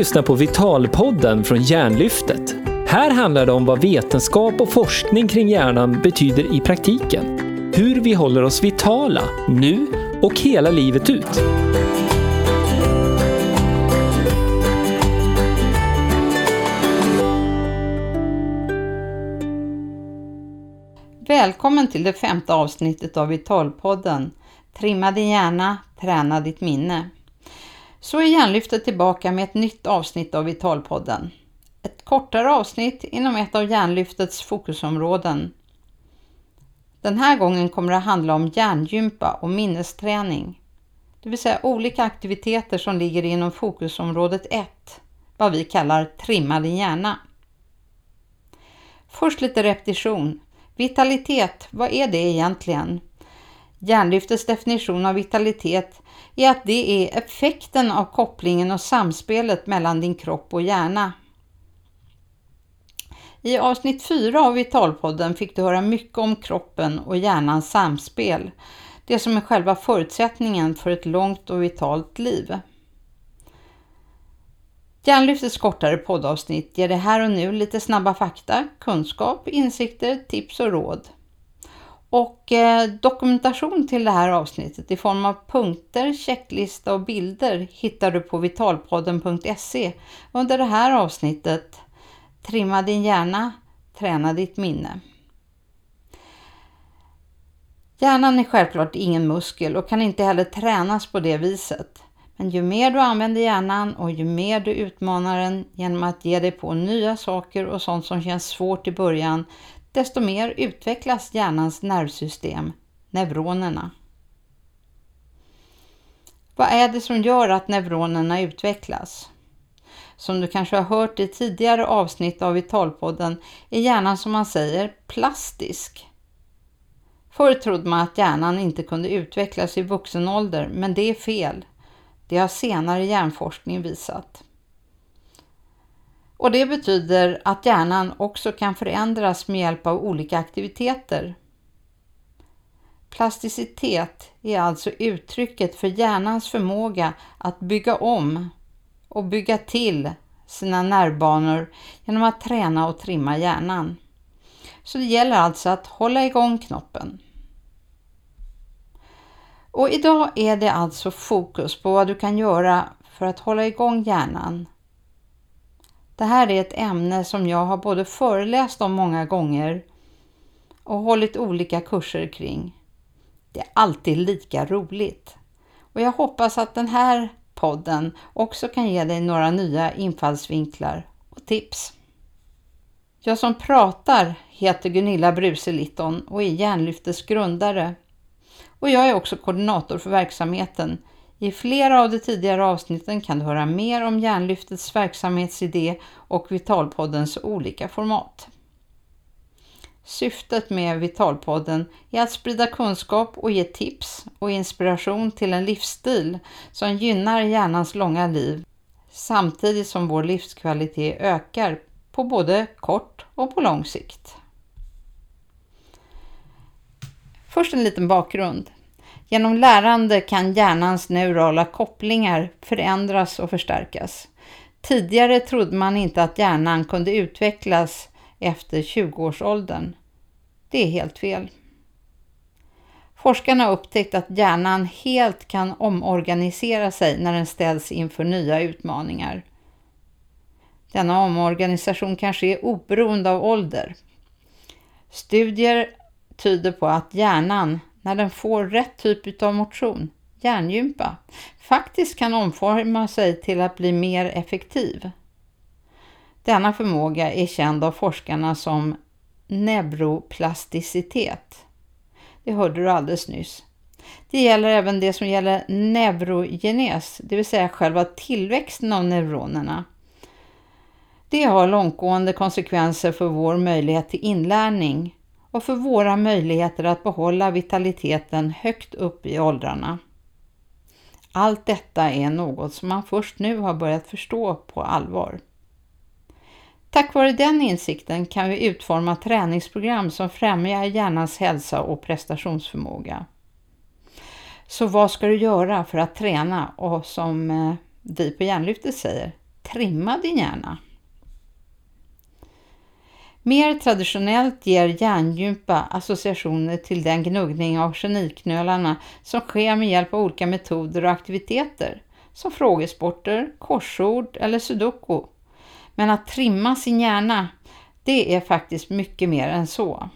lyssnar på Vitalpodden från Hjärnlyftet. Här handlar det om vad vetenskap och forskning kring hjärnan betyder i praktiken. Hur vi håller oss vitala, nu och hela livet ut. Välkommen till det femte avsnittet av Vitalpodden. Trimma din hjärna, träna ditt minne. Så är Hjärnlyftet tillbaka med ett nytt avsnitt av Vitalpodden. Ett kortare avsnitt inom ett av Hjärnlyftets fokusområden. Den här gången kommer det handla om hjärngympa och minnesträning. Det vill säga olika aktiviteter som ligger inom fokusområdet 1, vad vi kallar trimma din hjärna. Först lite repetition. Vitalitet, vad är det egentligen? Hjärnlyftets definition av vitalitet är att det är effekten av kopplingen och samspelet mellan din kropp och hjärna. I avsnitt 4 av Vitalpodden fick du höra mycket om kroppen och hjärnans samspel, det som är själva förutsättningen för ett långt och vitalt liv. Hjärnlyftets kortare poddavsnitt ger dig här och nu lite snabba fakta, kunskap, insikter, tips och råd. Och eh, dokumentation till det här avsnittet i form av punkter, checklista och bilder hittar du på vitalpodden.se under det här avsnittet Trimma din hjärna, träna ditt minne. Hjärnan är självklart ingen muskel och kan inte heller tränas på det viset. Men ju mer du använder hjärnan och ju mer du utmanar den genom att ge dig på nya saker och sånt som känns svårt i början, desto mer utvecklas hjärnans nervsystem, neuronerna. Vad är det som gör att neuronerna utvecklas? Som du kanske har hört i tidigare avsnitt av Vitalpodden är hjärnan som man säger plastisk. Förr trodde man att hjärnan inte kunde utvecklas i vuxen ålder, men det är fel. Det har senare hjärnforskning visat. Och det betyder att hjärnan också kan förändras med hjälp av olika aktiviteter. Plasticitet är alltså uttrycket för hjärnans förmåga att bygga om och bygga till sina nervbanor genom att träna och trimma hjärnan. Så det gäller alltså att hålla igång knoppen. Och idag är det alltså fokus på vad du kan göra för att hålla igång hjärnan det här är ett ämne som jag har både föreläst om många gånger och hållit olika kurser kring. Det är alltid lika roligt. Och jag hoppas att den här podden också kan ge dig några nya infallsvinklar och tips. Jag som pratar heter Gunilla Bruse Litton och är Hjärnlyftets grundare. Och jag är också koordinator för verksamheten i flera av de tidigare avsnitten kan du höra mer om Hjärnlyftets verksamhetsidé och Vitalpoddens olika format. Syftet med Vitalpodden är att sprida kunskap och ge tips och inspiration till en livsstil som gynnar hjärnans långa liv samtidigt som vår livskvalitet ökar på både kort och på lång sikt. Först en liten bakgrund. Genom lärande kan hjärnans neurala kopplingar förändras och förstärkas. Tidigare trodde man inte att hjärnan kunde utvecklas efter 20-årsåldern. Det är helt fel. Forskarna har upptäckt att hjärnan helt kan omorganisera sig när den ställs inför nya utmaningar. Denna omorganisation kan ske oberoende av ålder. Studier tyder på att hjärnan när den får rätt typ av motion, hjärngympa, faktiskt kan omforma sig till att bli mer effektiv. Denna förmåga är känd av forskarna som neuroplasticitet. Det hörde du alldeles nyss. Det gäller även det som gäller neurogenes, det vill säga själva tillväxten av neuronerna. Det har långtgående konsekvenser för vår möjlighet till inlärning och för våra möjligheter att behålla vitaliteten högt upp i åldrarna. Allt detta är något som man först nu har börjat förstå på allvar. Tack vare den insikten kan vi utforma träningsprogram som främjar hjärnans hälsa och prestationsförmåga. Så vad ska du göra för att träna och som eh, vi på Hjärnlyftet säger, trimma din hjärna. Mer traditionellt ger hjärngympa associationer till den gnuggning av geniknölarna som sker med hjälp av olika metoder och aktiviteter, som frågesporter, korsord eller sudoku. Men att trimma sin hjärna, det är faktiskt mycket mer än så.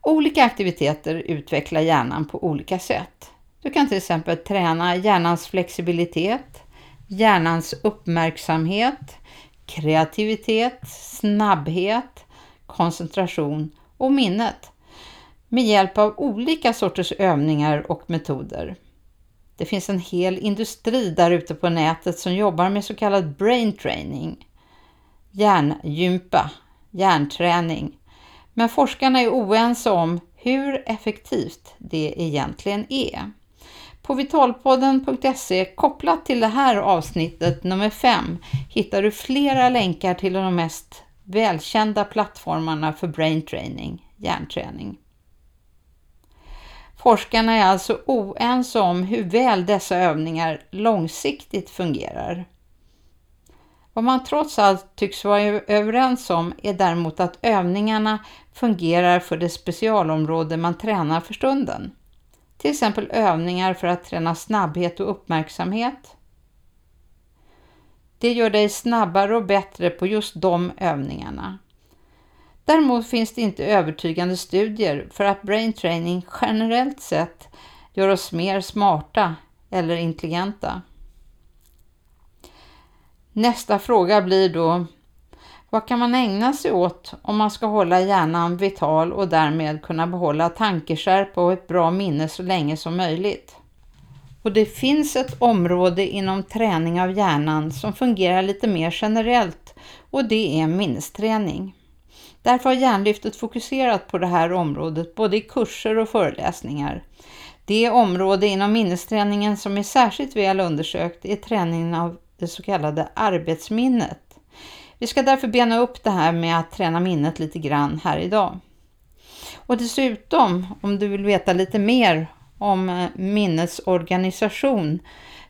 Olika aktiviteter utvecklar hjärnan på olika sätt. Du kan till exempel träna hjärnans flexibilitet, hjärnans uppmärksamhet, kreativitet, snabbhet, koncentration och minnet med hjälp av olika sorters övningar och metoder. Det finns en hel industri där ute på nätet som jobbar med så kallad brain training, hjärngympa, hjärnträning. Men forskarna är oense om hur effektivt det egentligen är. På vitalpodden.se kopplat till det här avsnittet nummer 5 hittar du flera länkar till de mest välkända plattformarna för brain training, hjärnträning. Forskarna är alltså oense om hur väl dessa övningar långsiktigt fungerar. Vad man trots allt tycks vara överens om är däremot att övningarna fungerar för det specialområde man tränar för stunden. Till exempel övningar för att träna snabbhet och uppmärksamhet. Det gör dig snabbare och bättre på just de övningarna. Däremot finns det inte övertygande studier för att brain training generellt sett gör oss mer smarta eller intelligenta. Nästa fråga blir då vad kan man ägna sig åt om man ska hålla hjärnan vital och därmed kunna behålla tankeskärpa och ett bra minne så länge som möjligt? Och det finns ett område inom träning av hjärnan som fungerar lite mer generellt och det är minnesträning. Därför har Hjärnlyftet fokuserat på det här området både i kurser och föreläsningar. Det område inom minnesträningen som är särskilt väl undersökt är träningen av det så kallade arbetsminnet. Vi ska därför bena upp det här med att träna minnet lite grann här idag. Och dessutom, om du vill veta lite mer om eh, minnets organisation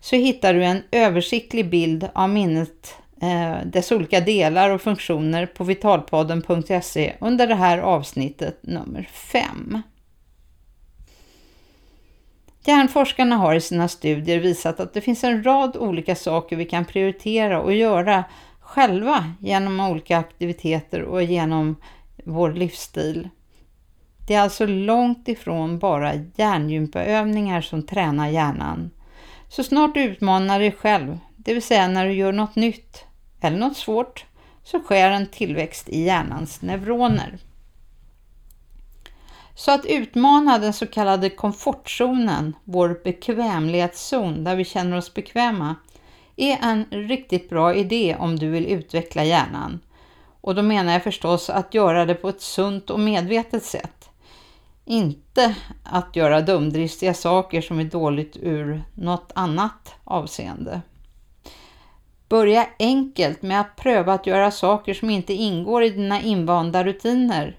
så hittar du en översiktlig bild av minnet, eh, dess olika delar och funktioner på vitalpodden.se under det här avsnittet nummer 5. Hjärnforskarna har i sina studier visat att det finns en rad olika saker vi kan prioritera och göra själva genom olika aktiviteter och genom vår livsstil. Det är alltså långt ifrån bara hjärngympaövningar som tränar hjärnan. Så snart du utmanar dig själv, det vill säga när du gör något nytt eller något svårt, så sker en tillväxt i hjärnans neuroner. Så att utmana den så kallade komfortzonen, vår bekvämlighetszon där vi känner oss bekväma, är en riktigt bra idé om du vill utveckla hjärnan. Och då menar jag förstås att göra det på ett sunt och medvetet sätt. Inte att göra dumdristiga saker som är dåligt ur något annat avseende. Börja enkelt med att pröva att göra saker som inte ingår i dina invanda rutiner.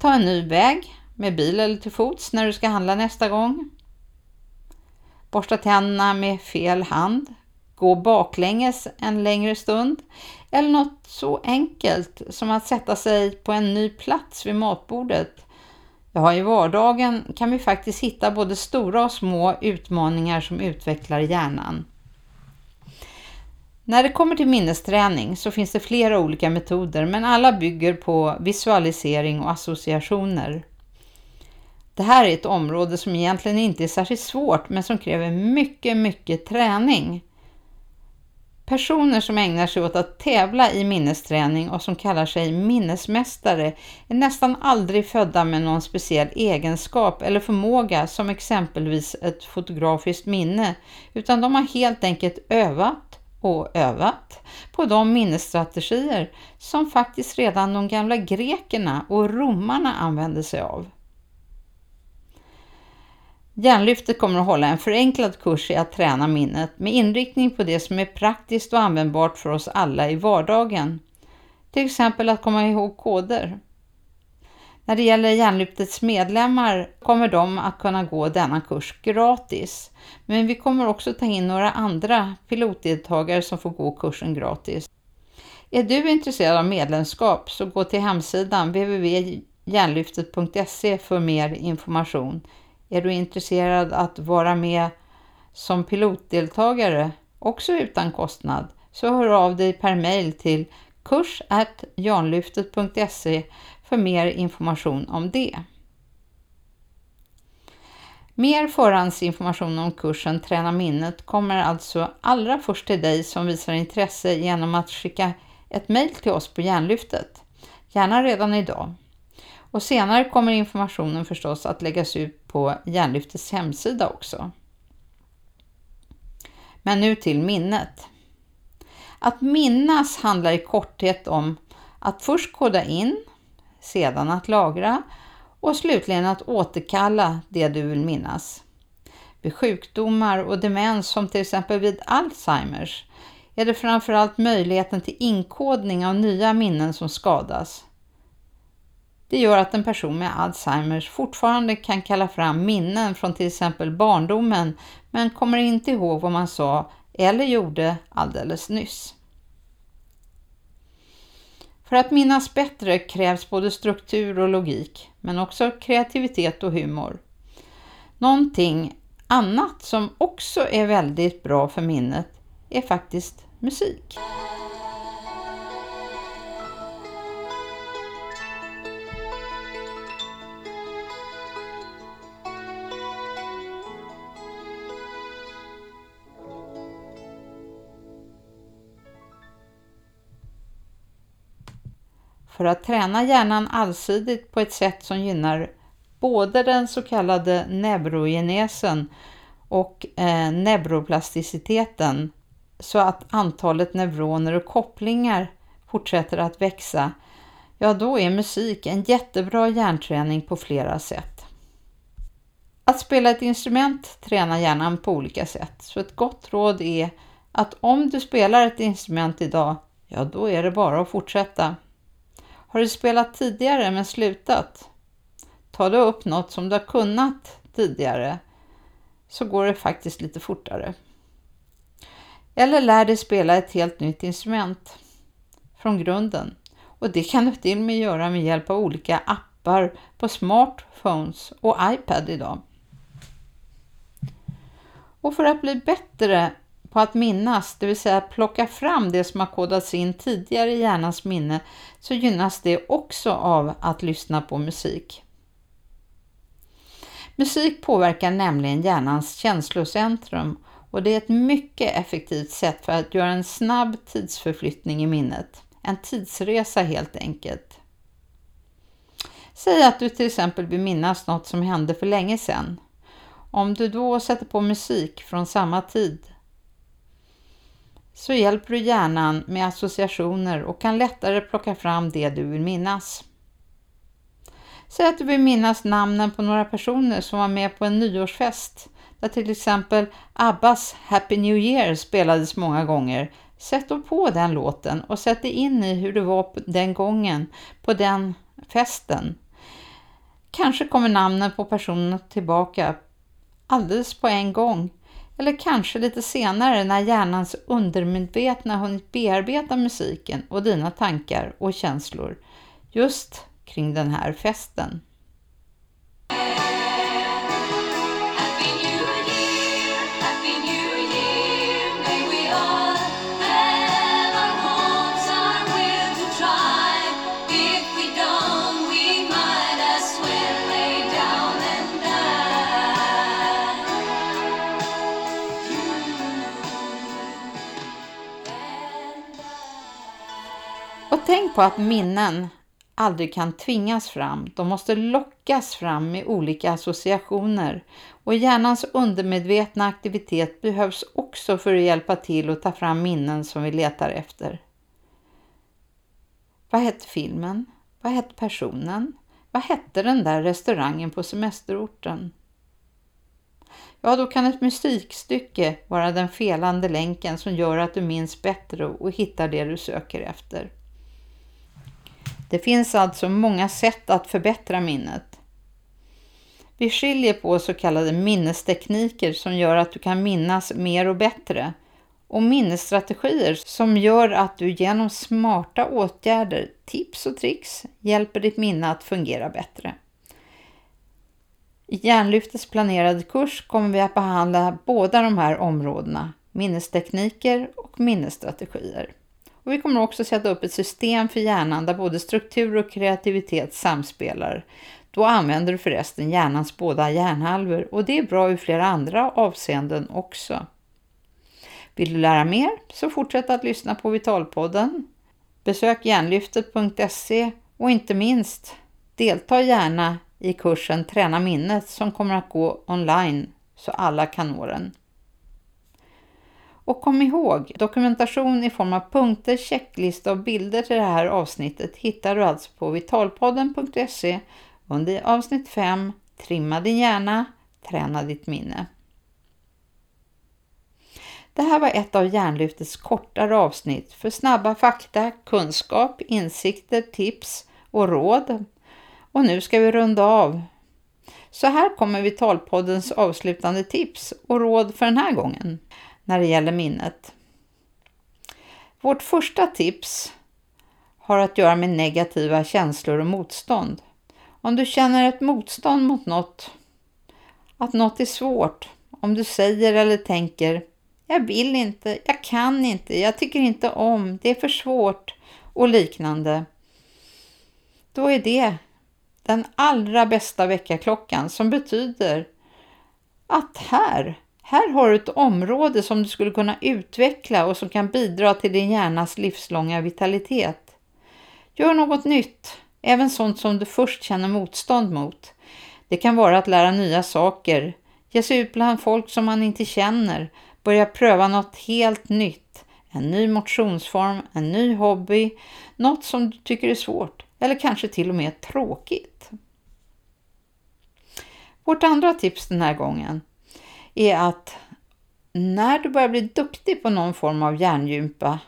Ta en ny väg med bil eller till fots när du ska handla nästa gång. Borsta tänderna med fel hand gå baklänges en längre stund eller något så enkelt som att sätta sig på en ny plats vid matbordet. Ja, i vardagen kan vi faktiskt hitta både stora och små utmaningar som utvecklar hjärnan. När det kommer till minnesträning så finns det flera olika metoder men alla bygger på visualisering och associationer. Det här är ett område som egentligen inte är särskilt svårt men som kräver mycket, mycket träning. Personer som ägnar sig åt att tävla i minnesträning och som kallar sig minnesmästare är nästan aldrig födda med någon speciell egenskap eller förmåga som exempelvis ett fotografiskt minne, utan de har helt enkelt övat och övat på de minnesstrategier som faktiskt redan de gamla grekerna och romarna använde sig av. Hjärnlyftet kommer att hålla en förenklad kurs i att träna minnet med inriktning på det som är praktiskt och användbart för oss alla i vardagen. Till exempel att komma ihåg koder. När det gäller Hjärnlyftets medlemmar kommer de att kunna gå denna kurs gratis. Men vi kommer också ta in några andra pilotdeltagare som får gå kursen gratis. Är du intresserad av medlemskap så gå till hemsidan www.hjärnlyftet.se för mer information. Är du intresserad att vara med som pilotdeltagare, också utan kostnad, så hör av dig per mail till kurs.janlyftet.se för mer information om det. Mer förhandsinformation om kursen Träna minnet kommer alltså allra först till dig som visar intresse genom att skicka ett mejl till oss på Hjärnlyftet, gärna redan idag. Och senare kommer informationen förstås att läggas ut på Hjärnlyftets hemsida också. Men nu till minnet. Att minnas handlar i korthet om att först koda in, sedan att lagra och slutligen att återkalla det du vill minnas. Vid sjukdomar och demens som till exempel vid Alzheimers är det framförallt möjligheten till inkodning av nya minnen som skadas. Det gör att en person med Alzheimers fortfarande kan kalla fram minnen från till exempel barndomen men kommer inte ihåg vad man sa eller gjorde alldeles nyss. För att minnas bättre krävs både struktur och logik, men också kreativitet och humor. Någonting annat som också är väldigt bra för minnet är faktiskt musik. För att träna hjärnan allsidigt på ett sätt som gynnar både den så kallade neurogenesen och eh, neuroplasticiteten så att antalet neuroner och kopplingar fortsätter att växa, ja då är musik en jättebra hjärnträning på flera sätt. Att spela ett instrument tränar hjärnan på olika sätt, så ett gott råd är att om du spelar ett instrument idag, ja då är det bara att fortsätta. Har du spelat tidigare men slutat? Ta då upp något som du har kunnat tidigare så går det faktiskt lite fortare. Eller lär dig spela ett helt nytt instrument från grunden. Och det kan du till och med göra med hjälp av olika appar på smartphones och iPad idag. Och för att bli bättre på att minnas, det vill säga plocka fram det som har kodats in tidigare i hjärnans minne, så gynnas det också av att lyssna på musik. Musik påverkar nämligen hjärnans känslocentrum och det är ett mycket effektivt sätt för att göra en snabb tidsförflyttning i minnet. En tidsresa helt enkelt. Säg att du till exempel vill minnas något som hände för länge sedan. Om du då sätter på musik från samma tid så hjälper du hjärnan med associationer och kan lättare plocka fram det du vill minnas. Säg att du vill minnas namnen på några personer som var med på en nyårsfest där till exempel Abbas Happy New Year spelades många gånger. Sätt då på den låten och sätt dig in i hur det var den gången på den festen. Kanske kommer namnen på personerna tillbaka alldeles på en gång eller kanske lite senare när hjärnans undermedvetna hunnit bearbeta musiken och dina tankar och känslor just kring den här festen. Tänk på att minnen aldrig kan tvingas fram. De måste lockas fram med olika associationer och hjärnans undermedvetna aktivitet behövs också för att hjälpa till att ta fram minnen som vi letar efter. Vad hette filmen? Vad hette personen? Vad hette den där restaurangen på semesterorten? Ja, då kan ett musikstycke vara den felande länken som gör att du minns bättre och hittar det du söker efter. Det finns alltså många sätt att förbättra minnet. Vi skiljer på så kallade minnestekniker som gör att du kan minnas mer och bättre och minnesstrategier som gör att du genom smarta åtgärder, tips och tricks hjälper ditt minne att fungera bättre. I Hjärnlyftets planerade kurs kommer vi att behandla båda de här områdena, minnestekniker och minnesstrategier. Och vi kommer också sätta upp ett system för hjärnan där både struktur och kreativitet samspelar. Då använder du förresten hjärnans båda hjärnhalvor och det är bra ur flera andra avseenden också. Vill du lära mer så fortsätt att lyssna på Vitalpodden. Besök hjärnlyftet.se och inte minst delta gärna i kursen Träna minnet som kommer att gå online så alla kan nå den. Och kom ihåg, dokumentation i form av punkter, checklista och bilder till det här avsnittet hittar du alltså på vitalpodden.se under avsnitt 5 Trimma din hjärna, träna ditt minne. Det här var ett av Hjärnlyftets kortare avsnitt för snabba fakta, kunskap, insikter, tips och råd. Och nu ska vi runda av. Så här kommer Vitalpoddens avslutande tips och råd för den här gången när det gäller minnet. Vårt första tips har att göra med negativa känslor och motstånd. Om du känner ett motstånd mot något, att något är svårt, om du säger eller tänker jag vill inte, jag kan inte, jag tycker inte om, det är för svårt och liknande. Då är det den allra bästa väckarklockan som betyder att här, här har du ett område som du skulle kunna utveckla och som kan bidra till din hjärnas livslånga vitalitet. Gör något nytt, även sånt som du först känner motstånd mot. Det kan vara att lära nya saker, ge sig ut bland folk som man inte känner, börja pröva något helt nytt, en ny motionsform, en ny hobby, något som du tycker är svårt eller kanske till och med tråkigt. Vårt andra tips den här gången är att när du börjar bli duktig på någon form av hjärngympa,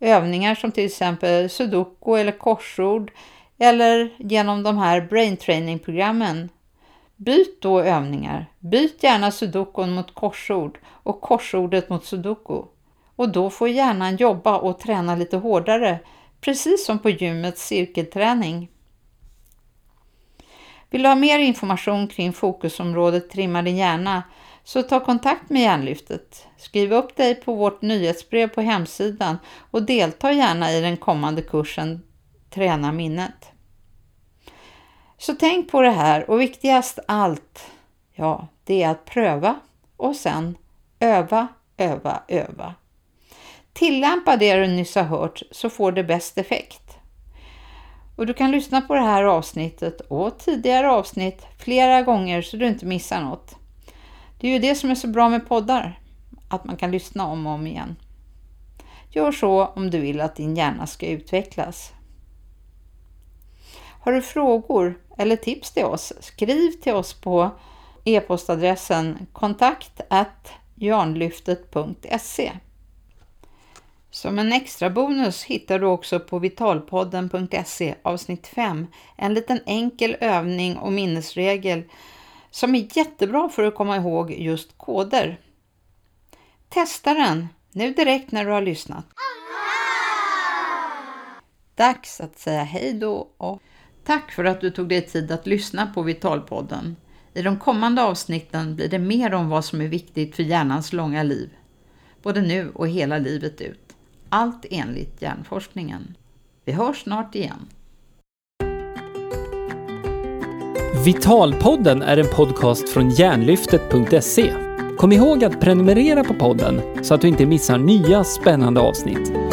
övningar som till exempel sudoku eller korsord eller genom de här brain training-programmen Byt då övningar. Byt gärna sudokun mot korsord och korsordet mot sudoku. Och då får hjärnan jobba och träna lite hårdare, precis som på gymmets cirkelträning. Vill du ha mer information kring fokusområdet Trimma din hjärna så ta kontakt med Hjärnlyftet. Skriv upp dig på vårt nyhetsbrev på hemsidan och delta gärna i den kommande kursen Träna minnet. Så tänk på det här och viktigast allt, ja, det är att pröva och sen öva, öva, öva. Tillämpa det du nyss har hört så får det bäst effekt. Och du kan lyssna på det här avsnittet och tidigare avsnitt flera gånger så du inte missar något. Det är ju det som är så bra med poddar, att man kan lyssna om och om igen. Gör så om du vill att din hjärna ska utvecklas. Har du frågor eller tips till oss, skriv till oss på e-postadressen kontakt jarnlyftet.se. Som en extra bonus hittar du också på vitalpodden.se avsnitt 5 en liten enkel övning och minnesregel som är jättebra för att komma ihåg just koder. Testa den nu direkt när du har lyssnat. Dags att säga hej då och Tack för att du tog dig tid att lyssna på Vitalpodden. I de kommande avsnitten blir det mer om vad som är viktigt för hjärnans långa liv, både nu och hela livet ut. Allt enligt hjärnforskningen. Vi hörs snart igen. Vitalpodden är en podcast från hjärnlyftet.se. Kom ihåg att prenumerera på podden så att du inte missar nya spännande avsnitt.